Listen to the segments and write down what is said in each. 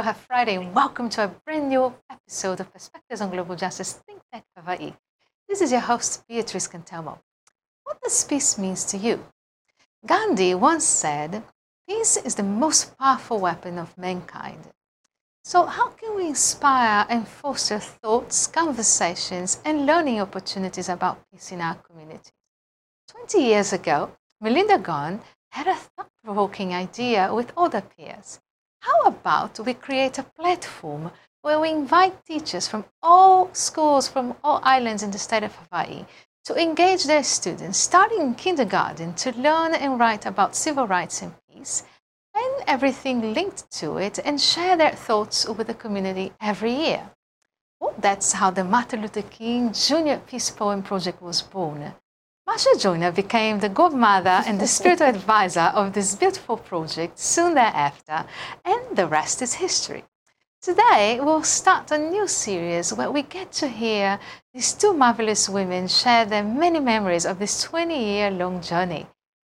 Aloha Friday and welcome to a brand new episode of Perspectives on Global Justice Think Tech Hawaii. This is your host, Beatriz Cantelmo. What does peace mean to you? Gandhi once said, Peace is the most powerful weapon of mankind. So, how can we inspire and foster thoughts, conversations, and learning opportunities about peace in our community? 20 years ago, Melinda Gohn had a thought provoking idea with other peers. How about we create a platform where we invite teachers from all schools from all islands in the state of Hawaii to engage their students starting in kindergarten to learn and write about civil rights and peace and everything linked to it and share their thoughts with the community every year. Well, that's how the Martin Luther King Jr. Peace Poem Project was born. Marsha Joyner became the godmother and the spiritual advisor of this beautiful project soon thereafter, and the rest is history. Today, we'll start a new series where we get to hear these two marvelous women share their many memories of this 20 year long journey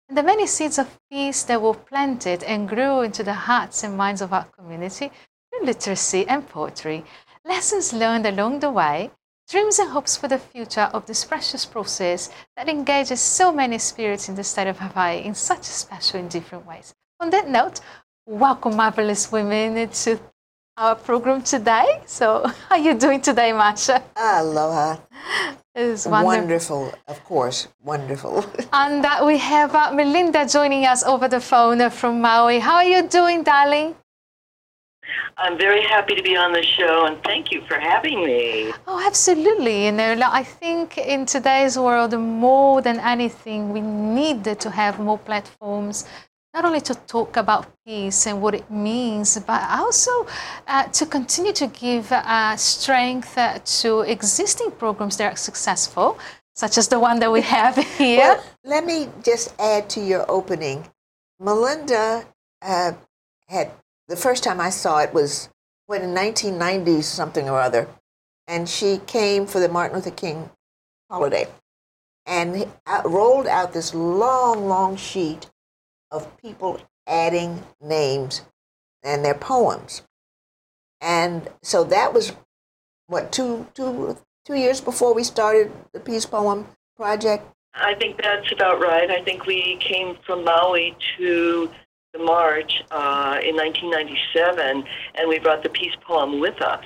and the many seeds of peace that were planted and grew into the hearts and minds of our community through literacy and poetry, lessons learned along the way, dreams and hopes for the future of this precious process that engages so many spirits in the state of Hawaii in such special and different ways. On that note, welcome, marvelous women, to our program today. So, how are you doing today, Marsha? Aloha. It's wonderful. of course, wonderful. and uh, we have uh, Melinda joining us over the phone from Maui. How are you doing, darling? I'm very happy to be on the show and thank you for having me. Oh, absolutely. You know, I think in today's world, more than anything, we need to have more platforms not only to talk about peace and what it means, but also uh, to continue to give uh, strength uh, to existing programs that are successful, such as the one that we have here. Well, let me just add to your opening. Melinda uh, had, the first time I saw it was when in 1990 something or other, and she came for the Martin Luther King holiday and uh, rolled out this long, long sheet of people adding names and their poems. And so that was what two two two years before we started the Peace Poem Project. I think that's about right. I think we came from Maui to the march uh, in 1997, and we brought the peace poem with us.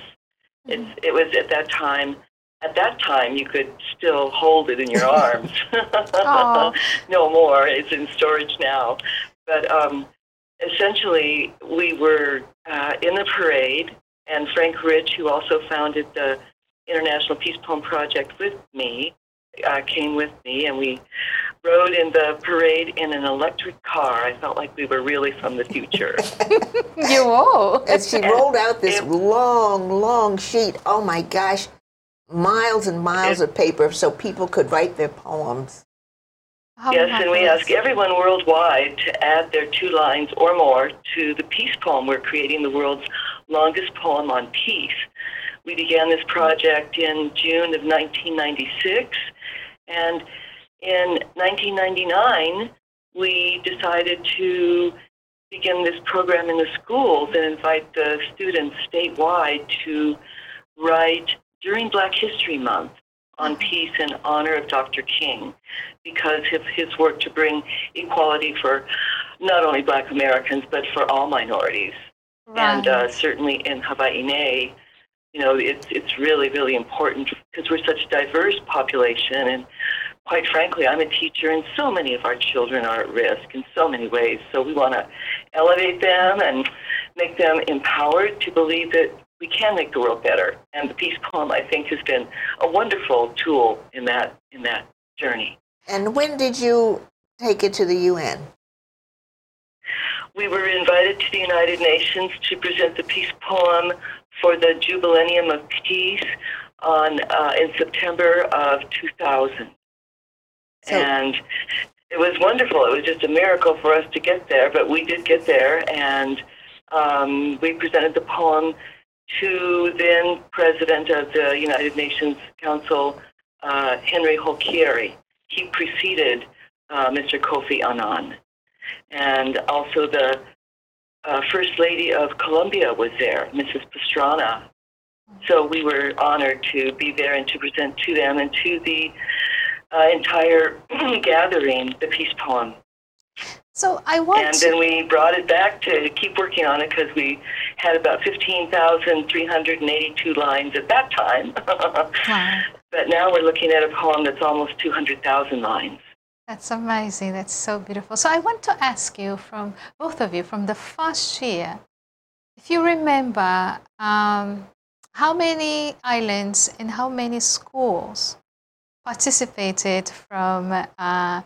Mm-hmm. it was at that time. At that time, you could still hold it in your arms. no more. It's in storage now. But um, essentially, we were uh, in the parade, and Frank Rich, who also founded the International Peace Poem Project with me, uh, came with me, and we rode in the parade in an electric car. I felt like we were really from the future. you were. And she rolled out this it, long, long sheet. Oh my gosh, miles and miles it, of paper so people could write their poems. How yes, and we ask everyone worldwide to add their two lines or more to the peace poem. We're creating the world's longest poem on peace. We began this project in June of 1996, and in 1999, we decided to begin this program in the schools and invite the students statewide to write during Black History Month on peace in honor of Dr. King because of his work to bring equality for not only black Americans but for all minorities. Right. And uh, certainly in Hawaii, you know, it's, it's really, really important because we're such a diverse population. And quite frankly, I'm a teacher, and so many of our children are at risk in so many ways. So we want to elevate them and make them empowered to believe that we can make the world better. And the peace poem, I think, has been a wonderful tool in that in that journey. And when did you take it to the UN? We were invited to the United Nations to present the peace poem for the Jubilennium of Peace on uh, in September of 2000. So, and it was wonderful. It was just a miracle for us to get there, but we did get there, and um, we presented the poem to then President of the United Nations Council, uh, Harri Holkeri. He preceded uh, Mr. Kofi Annan. And also the uh, First Lady of Colombia was there, Mrs. Pastrana. So we were honored to be there and to present to them and to the uh, entire gathering the peace poem. So I want And to, then we brought it back to keep working on it because we had about 15,382 lines at that time. Wow, but now we're looking at a poem that's almost 200,000 lines. That's amazing. That's so beautiful. So I want to ask you from both of you from the first year, if you remember um, how many islands and how many schools participated from uh,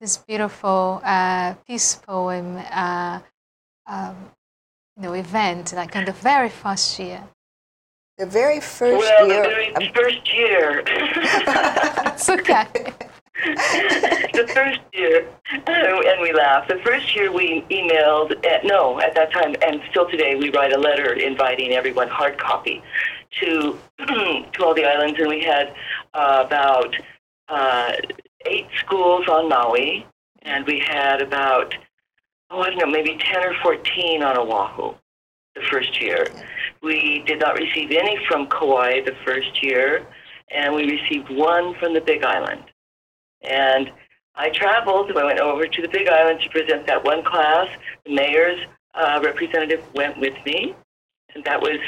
this beautiful uh, peace poem uh, um, you know, event, like on the very first year. The very first well, year. the very first year. It's okay. The first year, and we laughed. The first year we emailed, at, no, at that time, and still today, we write a letter inviting everyone hard copy to to all the islands, and we had uh, about uh, eight schools on Maui, and we had about oh, I don't know, maybe ten or fourteen on Oahu. The first year, we did not receive any from Kauai the first year, and we received one from the Big Island. And I traveled. I went over to the Big Island to present that one class. The mayor's uh, representative went with me, and that was.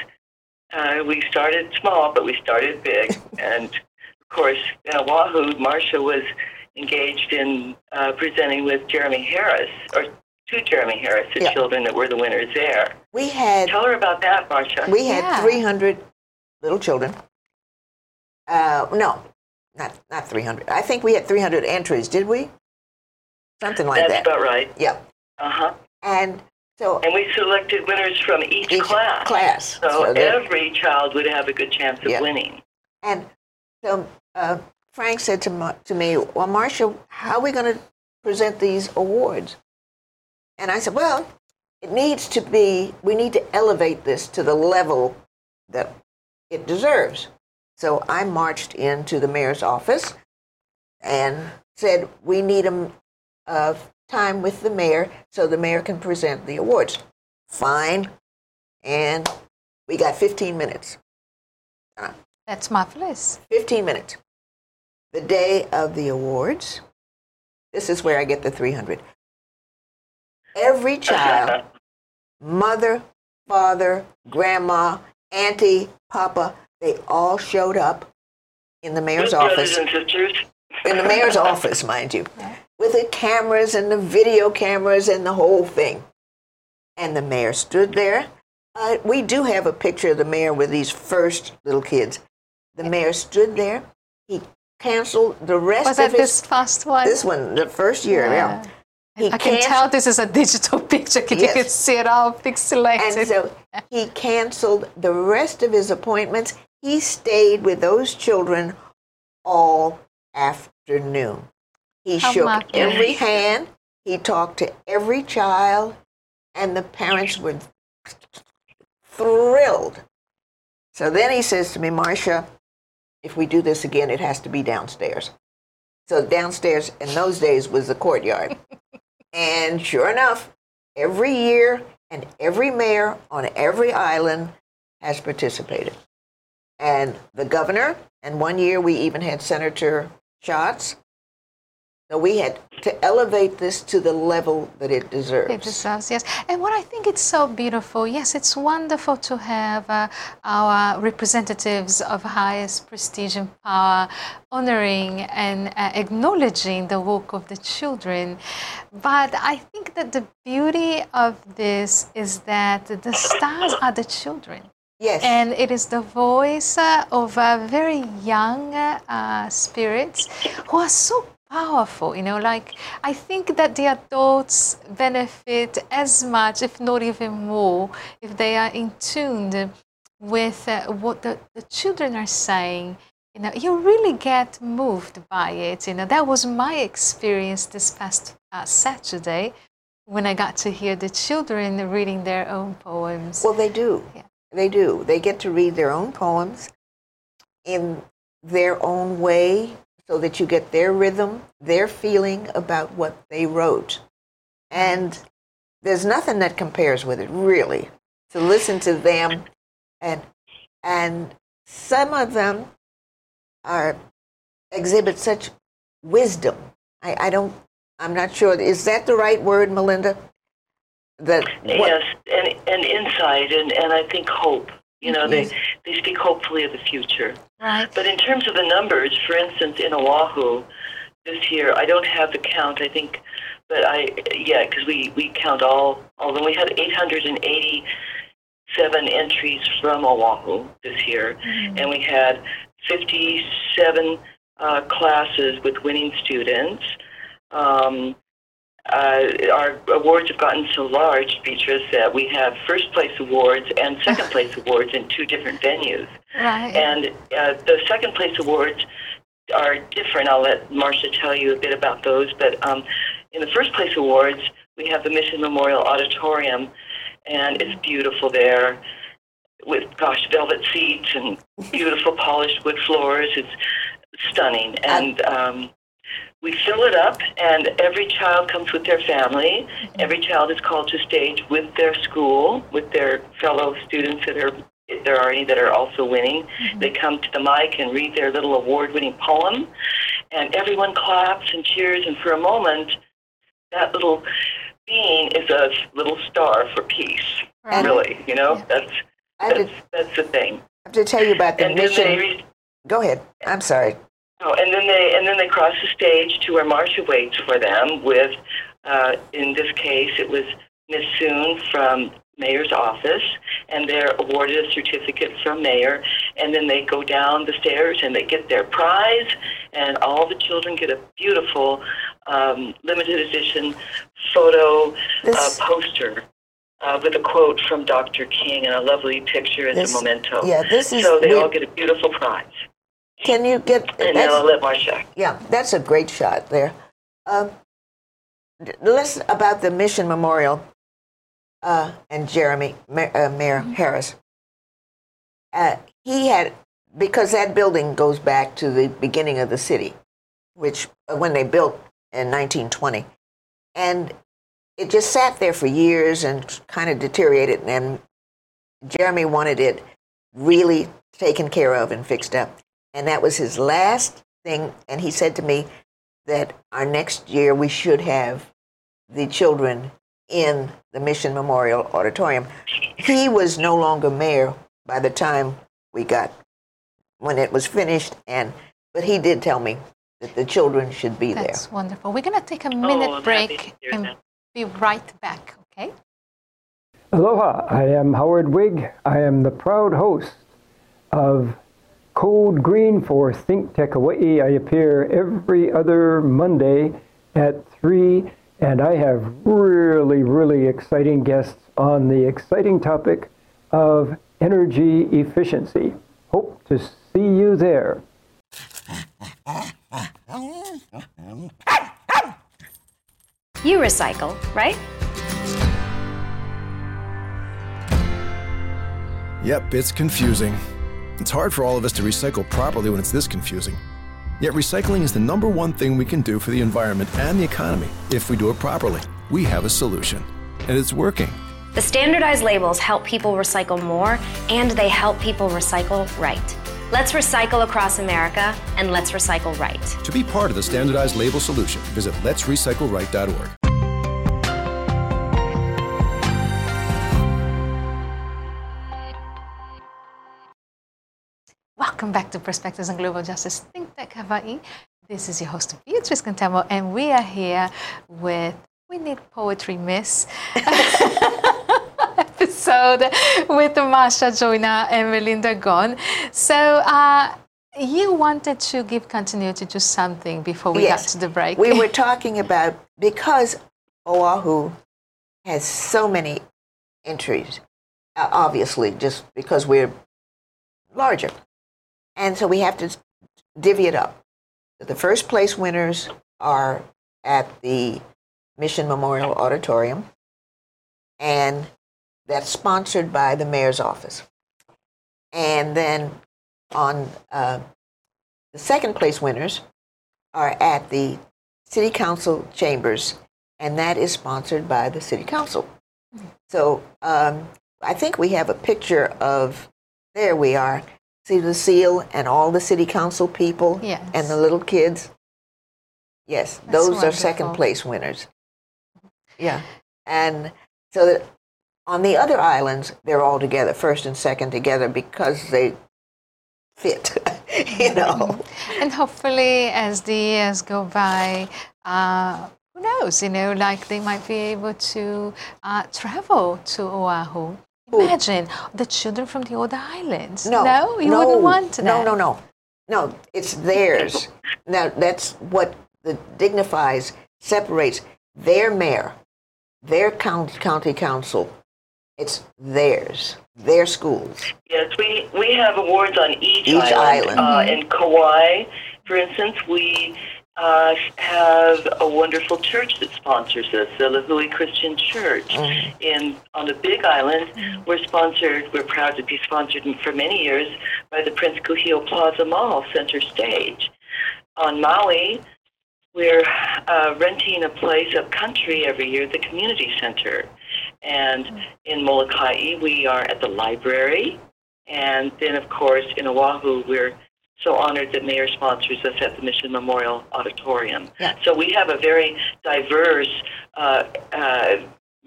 Uh, we started small, but we started big. and of course, in Oahu, Marsha was engaged in uh, presenting with Jeremy Harris, or to Jeremy Harris, the Yeah. children that were the winners there. we had Tell her about that, Marsha. we had Yeah. 300 little children. Uh, no, not not 300. I think we had 300 entries. Did we? Something like That's that. That's about right. Yeah. Uh huh. And so And we selected winners from each, each class. class. So, there- every child would have a good chance of winning. And so uh, Frank said to, Ma- to me, Well, Marsha, how are we going to present these awards? And I said, Well, it needs to be, we need to elevate this to the level that it deserves. So I marched into the mayor's office and said, We need a, a time with the mayor so the mayor can present the awards. Fine. And we got 15 minutes. That's marvelous. 15 minutes. The day of the awards, this is where I get the 300. Every child, mother, father, grandma, auntie, papa, they all showed up in the mayor's With office. brothers and sisters. In the mayor's office, mind you, with the cameras and the video cameras and the whole thing. And the mayor stood there. Uh, we do have a picture of the mayor with these first little kids. The mayor stood there. He canceled the rest Was of that his this first one? this one, the first year. Yeah. He I can tell this is a digital picture. Can Yes. You can see it all pixelated. And so he canceled the rest of his appointments. He stayed with those children all afternoon. He How shook every hand. He talked to every child, and the parents were thrilled. So then he says to me, Marsha, if we do this again, it has to be downstairs. So downstairs in those days was the courtyard. and sure enough, every year and every mayor on every island has participated. And the governor, and one year we even had Senator Schatz. So we had to elevate this to the level that it deserves. It deserves, yes. And what I think it's so beautiful, yes, it's wonderful to have uh, our representatives of highest prestige and power honoring and uh, acknowledging the work of the children. But I think that the beauty of this is that the stars are the children. Yes. And it is the voice uh, of uh, very young uh, spirits who are so powerful. You know, like I think that the adults benefit as much, if not even more, if they are in tune with uh, what the, the children are saying. You know, you really get moved by it. You know, that was my experience this past uh, Saturday when I got to hear the children reading their own poems. Well, they do. Yeah. They do. They get to read their own poems in their own way so that you get their rhythm, their feeling about what they wrote. And there's nothing that compares with it, really. To listen to them, and and some of them are exhibit such wisdom. I, I don't. I'm not sure. Is that the right word, Melinda? That yes, and and insight, and and I think hope. You know, yes. they they speak hopefully of the future. Right. But in terms of the numbers, for instance, in Oahu this year, I don't have the count. I think, but I yeah, because we we count all. Although we had 887 entries from Oahu this year, mm-hmm. and we had 57 uh, classes with winning students. Um, uh, our awards have gotten so large, Beatrice, that we have first place awards and second place awards in two different venues. Right. And uh, the second place awards are different. I'll let Marsha tell you a bit about those. But um, in the first place awards, we have the Mission Memorial Auditorium, and it's beautiful there with, gosh, velvet seats and beautiful polished wood floors. It's stunning. And um, we fill it up, and every child comes with their family. Every child is called to stage with their school, with their fellow students that are if there are any that are also winning. Mm-hmm. They come to the mic and read their little award-winning poem, and everyone claps and cheers. And for a moment, that little being is a little star for peace. Right. Really, you know, yeah. that's that's, that's the thing. I have to tell you about the and mission. Re- Go ahead. I'm sorry. Oh, and then they and then they cross the stage to where Marsha waits for them with, uh, in this case, it was Miss Soon from mayor's office, and they're awarded a certificate from mayor, and then they go down the stairs and they get their prize, and all the children get a beautiful um, limited edition photo this, uh, poster. Uh, with a quote from Dr. King and a lovely picture as this, a memento. Yeah, this is. So they all get a beautiful prize. Can you get? And now I'll let Marsha. Yeah, that's a great shot there. Um, let's about the Mission Memorial uh, and Jeremy uh, Mayor mm-hmm. Harris. Uh, he had because that building goes back to the beginning of the city, which uh, when they built in 1920, and it just sat there for years and kind of deteriorated. And Jeremy wanted it really taken care of and fixed up, and that was his last thing. And he said to me that our next year we should have the children in the Mission Memorial Auditorium. He was no longer mayor by the time we got when it was finished, and but he did tell me that the children should be That's there. That's wonderful. We're going to take a minute oh, break and that. be right back. Okay. Aloha, I am Howard Wiig. I am the proud host of Code Green for Think Tech Hawaii. I appear every other Monday at 3 and I have really, really exciting guests on the exciting topic of energy efficiency. Hope to see you there. You recycle, right? Yep, it's confusing. It's hard for all of us to recycle properly when it's this confusing. Yet recycling is the number one thing we can do for the environment and the economy if we do it properly. We have a solution, and it's working. The standardized labels help people recycle more, and they help people recycle right. Let's recycle across America, and let's recycle right. To be part of the standardized label solution, visit letsrecycleright.org. Welcome back to Perspectives on Global Justice Think Tech Hawaii. This is your host, Beatriz Cantelmo, and we are here with We Need Poetry Miss episode with Marsha Joyner and Melinda Gohn. So, uh, you wanted to give continuity to something before we yes. got to the break. We were talking about because Oahu has so many entries, uh, obviously, just because we're larger. And so we have to divvy it up. The first place winners are at the Mission Memorial Auditorium, and that's sponsored by the mayor's office. And then on uh, the second place winners are at the City Council chambers, and that is sponsored by the city council. So um, I think we have a picture of, there we are, see the seal and all the city council people Yes. and the little kids. Yes, That's those are second place winners. Yeah. And so that on the other islands, they're all together, first and second together, because they fit, you know. And hopefully, as the years go by, uh, who knows? You know, like they might be able to uh, travel to Oahu. Imagine the children from the other islands. No, you no, wouldn't want that. No, no, no, no. It's theirs. now that's what the dignifies separates their mayor, their county, county council. It's theirs, their schools. Yes, we, we have awards on each, Each island. Uh, in Kauai, for instance, we uh, have a wonderful church that sponsors us, the Lihue Christian Church. Mm-hmm. In on the Big Island, we're sponsored. We're proud to be sponsored for many years by the Prince Kuhio Plaza Mall Center Stage. On Maui, we're uh, renting a place up country every year, the community center. And in Molokai, we are at the library. And then, of course, in Oahu, we're so honored that Mayor sponsors us at the Mission Memorial Auditorium. Yeah. So we have a very diverse uh, uh,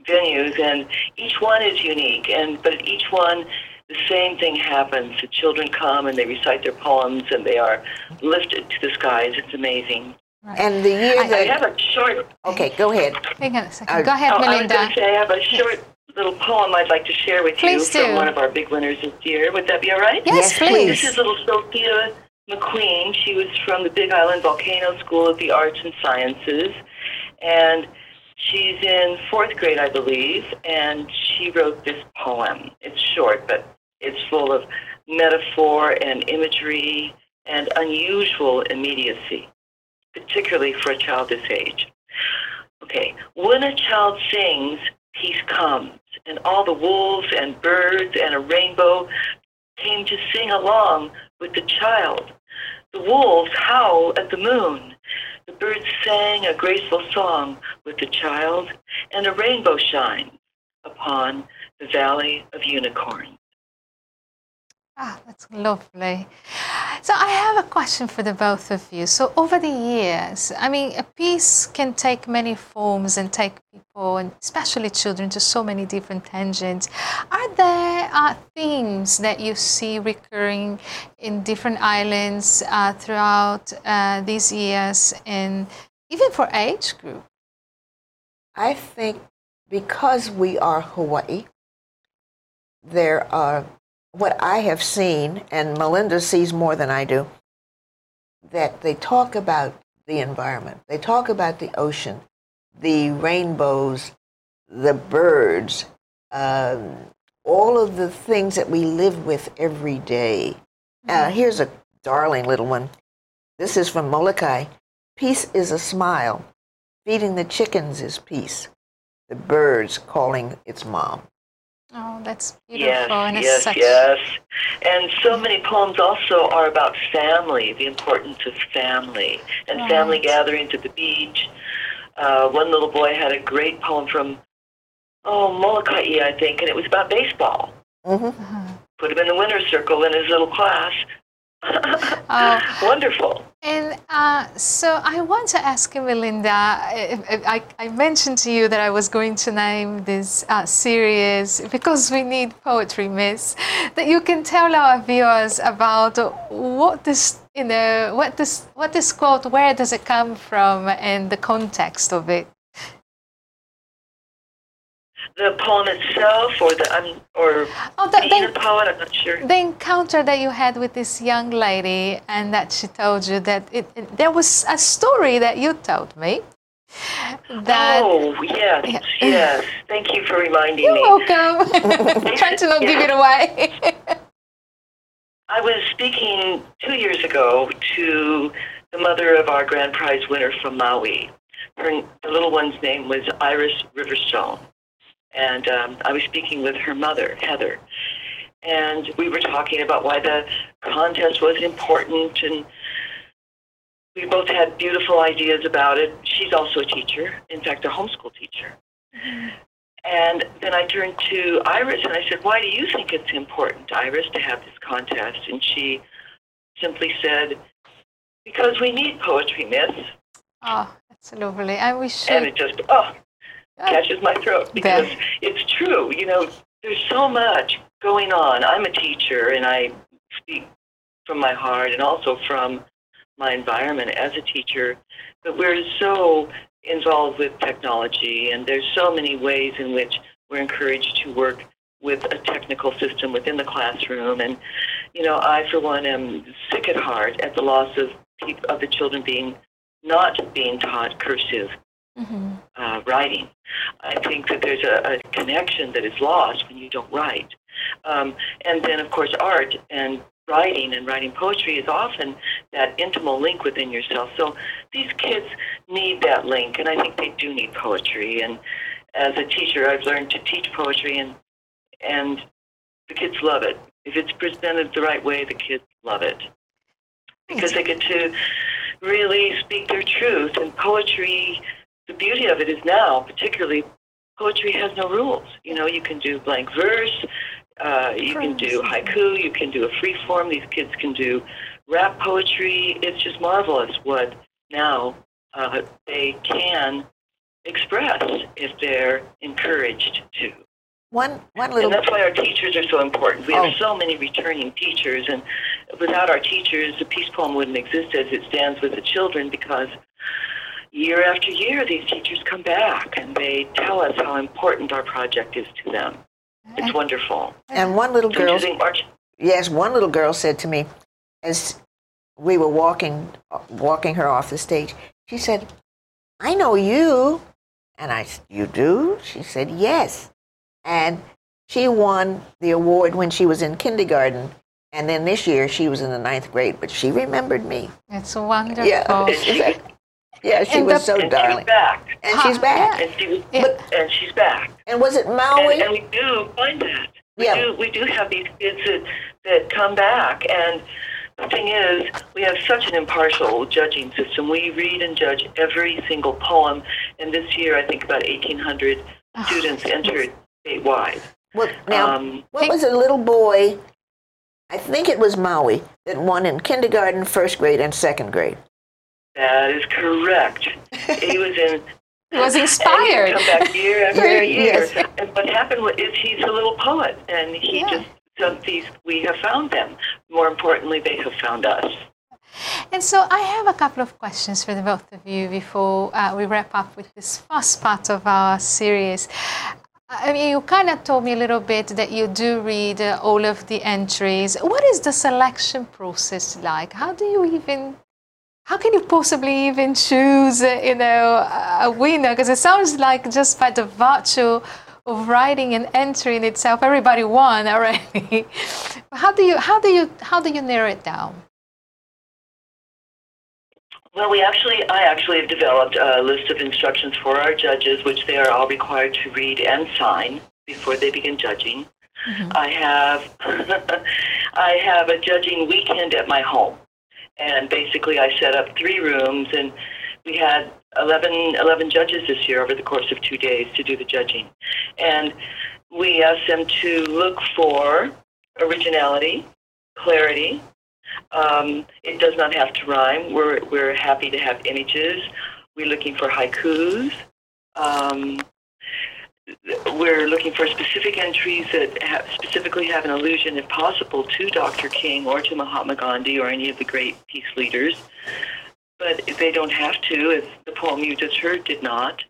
venues, and each one is unique. And but at each one, the same thing happens. The children come and they recite their poems, and they are lifted to the skies. It's amazing. And the year I that. have a short. okay, go ahead. Hang on a second. Uh, Go ahead, Oh, I was Melinda. say I have a short little poem I'd like to share with Please you do. from one of our big winners this year. Would that be all right? yes, Yes, please. This is little Sophia McQueen. She was from the Big Island Volcano School of the Arts and Sciences, and she's in fourth grade, I believe. And she wrote this poem. It's short, but it's full of metaphor and imagery and unusual immediacy, particularly for a child this age. Okay, when a child sings, peace comes, and all the wolves and birds and a rainbow came to sing along with the child. The wolves howl at the moon. The birds sang a graceful song with the child, and a rainbow shines upon the valley of unicorns. Ah, that's lovely. So I have a question for the both of you. So over the years, I mean, a piece can take many forms and take people, and especially children, to so many different tangents. Are there uh, themes that you see recurring in different islands uh, throughout uh, these years, and even for age group? I think because we are Hawaii, there are what I have seen, and Melinda sees more than I do, that they talk about the environment. They talk about the ocean, the rainbows, the birds, um, all of the things that we live with every day. Uh, here's a darling little one. This is from Molokai. Peace is a smile. Feeding the chickens is peace. The birds calling its mom. Oh, that's Yes, beautiful, and it's yes, such yes. And so many poems also are about family, the importance of family, and family Right. gatherings at the beach. Uh, one little boy had a great poem from, oh, Molokai, I think, and it was about baseball. hmm Put him in the winner's circle in his little class. Oh. Wonderful. And uh, so I want to ask you, Melinda. I, I, I mentioned to you that I was going to name this uh, series because we need poetry, Miss. That you can tell our viewers about what this, you know, what this, what this quote, where does it come from, and the context of it. The poem itself, or the um, or Oh, the, being a the, poet, I'm not sure. the encounter that you had with this young lady, and that she told you that it, it- there was a story that you told me. That oh, yes, yes. Thank you for reminding me. You're me. welcome. Trying to not give it away. I was speaking two years ago to the mother of our grand prize winner from Maui. Her the little one's name was Iris Riverstone, and um, I was speaking with her mother, Heather, and we were talking about why the contest was important and we both had beautiful ideas about it. She's also a teacher, in fact, a homeschool teacher. And then I turned to Iris and I said, Why do you think it's important, Iris, to have this contest? And she simply said, Because we need poetry, miss. Oh, that's lovely. I wish. And it just, oh, catches my throat because it's true. You know, there's so much going on. I'm a teacher and I speak from my heart and also from my environment as a teacher, but we're so involved with technology and there's so many ways in which we're encouraged to work with a technical system within the classroom and you know I for one am sick at heart at the loss of of the children being not being taught cursive Mhm. uh, writing. I think that there's a, a connection that is lost when you don't write. Um, and then, of course, art and writing and writing poetry is often that intimate link within yourself. So these kids need that link, and I think they do need poetry. And as a teacher, I've learned to teach poetry, and and the kids love it. If it's presented the right way, the kids love it because they get to really speak their truth. And poetry, the beauty of it is now, particularly, poetry has no rules. You know, you can do blank verse, uh, you can do haiku, you can do a free form. These kids can do rap poetry. It's just marvelous what now uh, they can express if they're encouraged to. One, one little. And that's why our teachers are so important. We Oh. have so many returning teachers, and without our teachers, the peace poem wouldn't exist as it stands with the children because year after year, these teachers come back and they tell us how important our project is to them. It's wonderful. And one little Don't girl, think, yes, one little girl said to me, as we were walking, walking her off the stage, she said, "I know you," and I, s- "You do?" She said, "Yes," and she won the award when she was in kindergarten, and then this year she was in the ninth grade, but she remembered me. It's wonderful. Yeah, yeah, she And was so And she's darling, back. and she's back. And, she was, Yeah. and she's back. And was it Maui? and we do find that. We Yeah. do we do have these kids that, that come back and the thing is we have such an impartial judging system. We read and judge every single poem and this year I think about eighteen hundred Ah. students entered statewide. Well, now, Um, what was a little boy? I think it was Maui that won in kindergarten, first grade, and second grade. That is correct. he was in He was And inspired. he'd come back year after year. Yes. And what happened was, is he's a little poet, and he Yeah. just some these we have found them. More importantly, they have found us. And so I have a couple of questions for the both of you before uh, we wrap up with this first part of our series. I mean, you kind of told me a little bit that you do read uh, all of the entries. What is the selection process like? How do you even, how can you possibly even choose, uh, you know, a winner? Because it sounds like just by the virtue of writing and entry in itself, everybody won already. how do you, how do you, how do you narrow it down? Well, we actually, I actually have developed a list of instructions for our judges, which they are all required to read and sign before they begin judging. I have, I have a judging weekend at my home, and basically I set up three rooms, and we had 11, 11 judges this year over the course of two days to do the judging, and we asked them to look for originality, clarity, um, it does not have to rhyme. We're, we're happy to have images. We're looking for haikus. Um, we're looking for specific entries that have, specifically have an allusion, if possible, to Dr. King or to Mahatma Gandhi or any of the great peace leaders. But they don't have to, if the poem you just heard did not.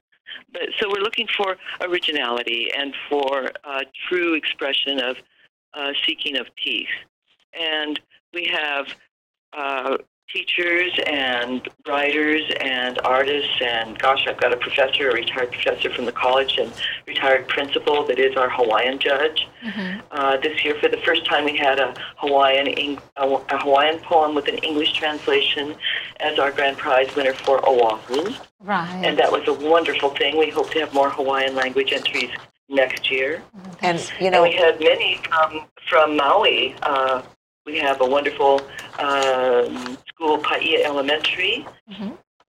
But, so we're looking for originality and for uh, true expression of uh, seeking of peace. And we have uh, teachers and writers and artists and gosh i've got a professor a retired professor from the college and retired principal that is our hawaiian judge. Uh, this year for the first time we had a hawaiian a, a hawaiian poem with an english translation as our grand prize winner for oahu. Right. and that was a wonderful thing. We hope to have more hawaiian language entries next year. And you and know, we had many from from Maui. Uh, we have a wonderful um, school school, Paia Elementary,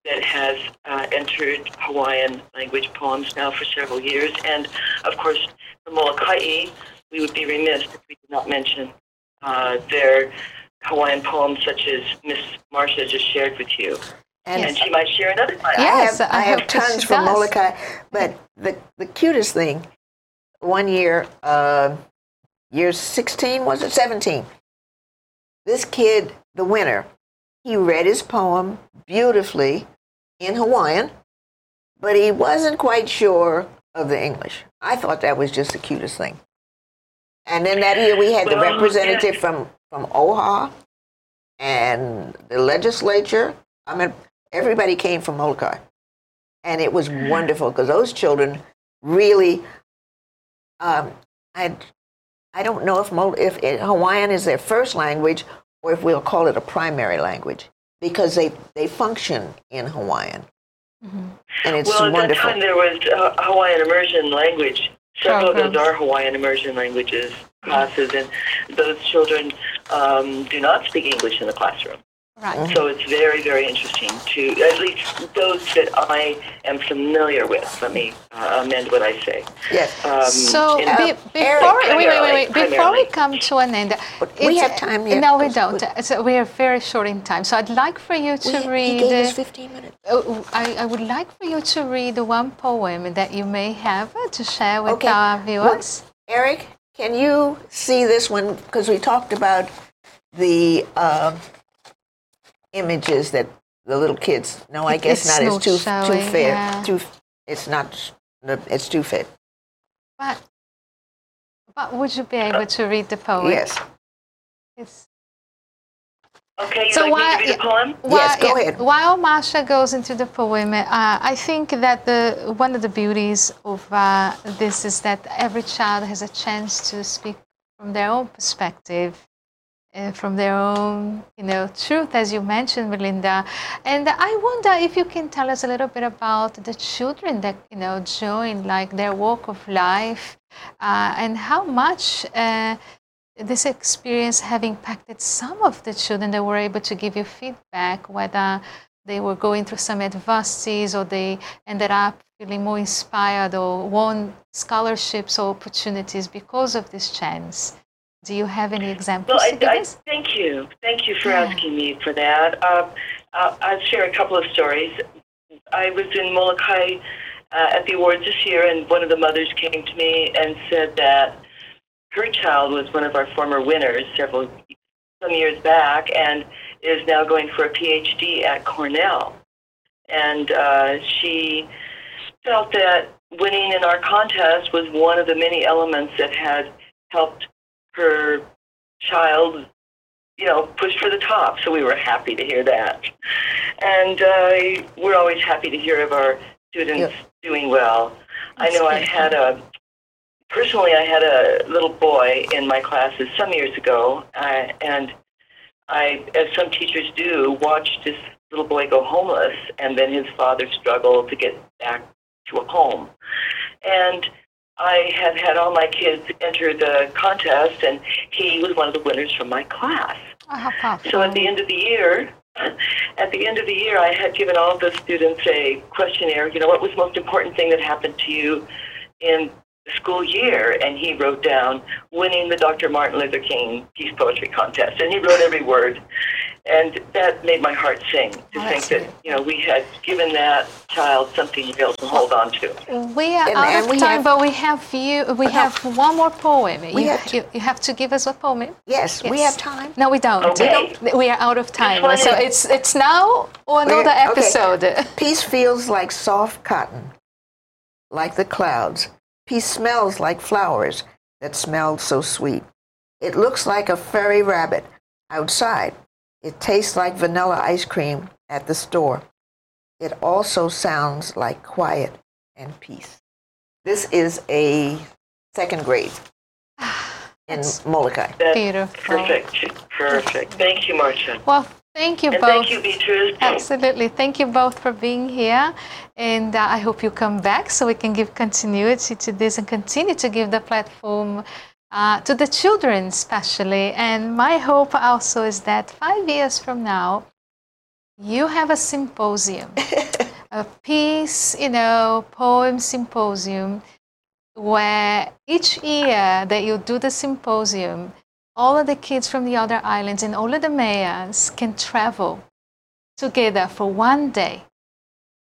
that has uh, entered Hawaiian language poems now for several years. And of course, for Molokai, we would be remiss if we did not mention uh, their Hawaiian poems, such as Miss Marsha just shared with you. And And she might share another one. I Yes, have, I I have tons from. Molokai, but the, the cutest thing, one year, uh, year 16, was it 17? This kid, the winner, he read his poem beautifully in Hawaiian, but he wasn't quite sure of the English. I thought that was just the cutest thing. And then that year we had the representative from, from OHA and the legislature. I mean, everybody came from Molokai. And it was wonderful because those children really, um, I, I don't know if, if it, Hawaiian is their first language or if we'll call it a primary language because they, they function in Hawaiian. And it's well, at that time there was uh, Hawaiian immersion language. Several of those are Hawaiian immersion languages classes, and those children um, do not speak English in the classroom. Right. So it's very, very interesting to, at least those that I am familiar with. Let me uh, amend what I say. yes. Um, So in- be, uh, before Eric, wait, wait, wait, wait, before we come to an end, we have time yet? No, we don't. So we are very short in time. So I'd like for you to We- read. he gave uh, us 15 minutes. Oh, I, I would like for you to read one poem that you may have uh, to share with Okay. our What- viewers. Eric, can you see this one? Because we talked about the uh, images that the little kids. No, I It- guess it's not. It's too showing, too fair. yeah. Too. It's not. It's too fit. But, but would you be able to read the poem? Yes. It's, Okay, you'd So like why- me to read the poem? Yes, go ahead. While Marsha goes into the poem, uh, I think that the one of the beauties of uh, this is that every child has a chance to speak from their own perspective, uh, from their own, you know, truth, as you mentioned, Melinda. And I wonder if you can tell us a little bit about the children that you know join, like their walk of life, uh, and how much. Uh, this experience have impacted some of the children that were able to give you feedback, whether they were going through some adversities or they ended up feeling more inspired or won scholarships or opportunities because of this chance. Do you have any examples Well, I, I, thank you. Thank you for Yeah. asking me for that. Uh, I'll, I'll share a couple of stories. I was in Molokai uh, at the awards this year, and one of the mothers came to me and said that her child was one of our former winners several some years back, and is now going for a PhD at Cornell. And uh, she felt that winning in our contest was one of the many elements that had helped her child, you know, push for the top. So we were happy to hear that. And uh, we're always happy to hear of our students doing well. I know I had a, personally, I had a little boy in my classes some years ago, uh, and I, as some teachers do, watched this little boy go homeless and then his father struggle to get back to a home. And I have had all my kids enter the contest, and he was one of the winners from my class. Ah, how. So at the end of the year, at the end of the year, I had given all of the students a questionnaire. You know, what was the most important thing that happened to you in the school year? And he wrote down winning the Dr. Martin Luther King Peace Poetry Contest, and he wrote every word. And that made my heart sing to Oh, think that's that you know we had given that child something real to hold on to. we are And- out and of time, have- but we have you. We have one more poem. We you, have to- you, you have to give us a poem. Eh? Yes, we have time. No, we don't. Okay. We are out of time. So it's it's now or another Okay. episode. Peace feels like soft cotton, like the clouds. Peace smells like flowers that smelled so sweet. It looks like a furry rabbit outside. It tastes like vanilla ice cream at the store. It also sounds like quiet and peace. This is a second grade in Molokai. That's Beautiful. perfect, perfect. Thank you, Marsha, Well, thank you and both. thank you, Beatrice. Absolutely. Thank you both for being here. And uh, I hope you come back so we can give continuity to this and continue to give the platform uh, to the children, especially. And my hope also is that five years from now, you have a symposium, a peace, you know, poem symposium, where each year that you do the symposium, all of the kids from the other islands and all of the mayors can travel together for one day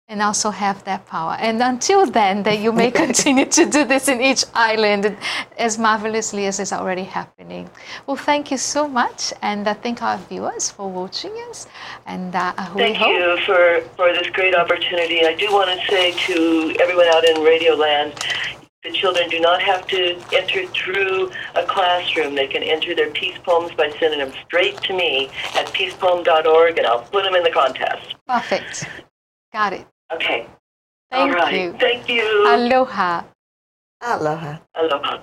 and also have that power. And until then, that you may continue to do this in each island as marvelously as is already happening. Well, thank you so much, and I thank our viewers for watching us. And uh, I hope thank you for, for this great opportunity. I do want to say to everyone out in Radio Land, the children do not have to enter through a classroom. They can enter their peace poems by sending them straight to me at peacepoem.org, and I'll put them in the contest. Perfect. Got it. Okay. Thank All right. you. Thank you. Aloha. Aloha. Aloha.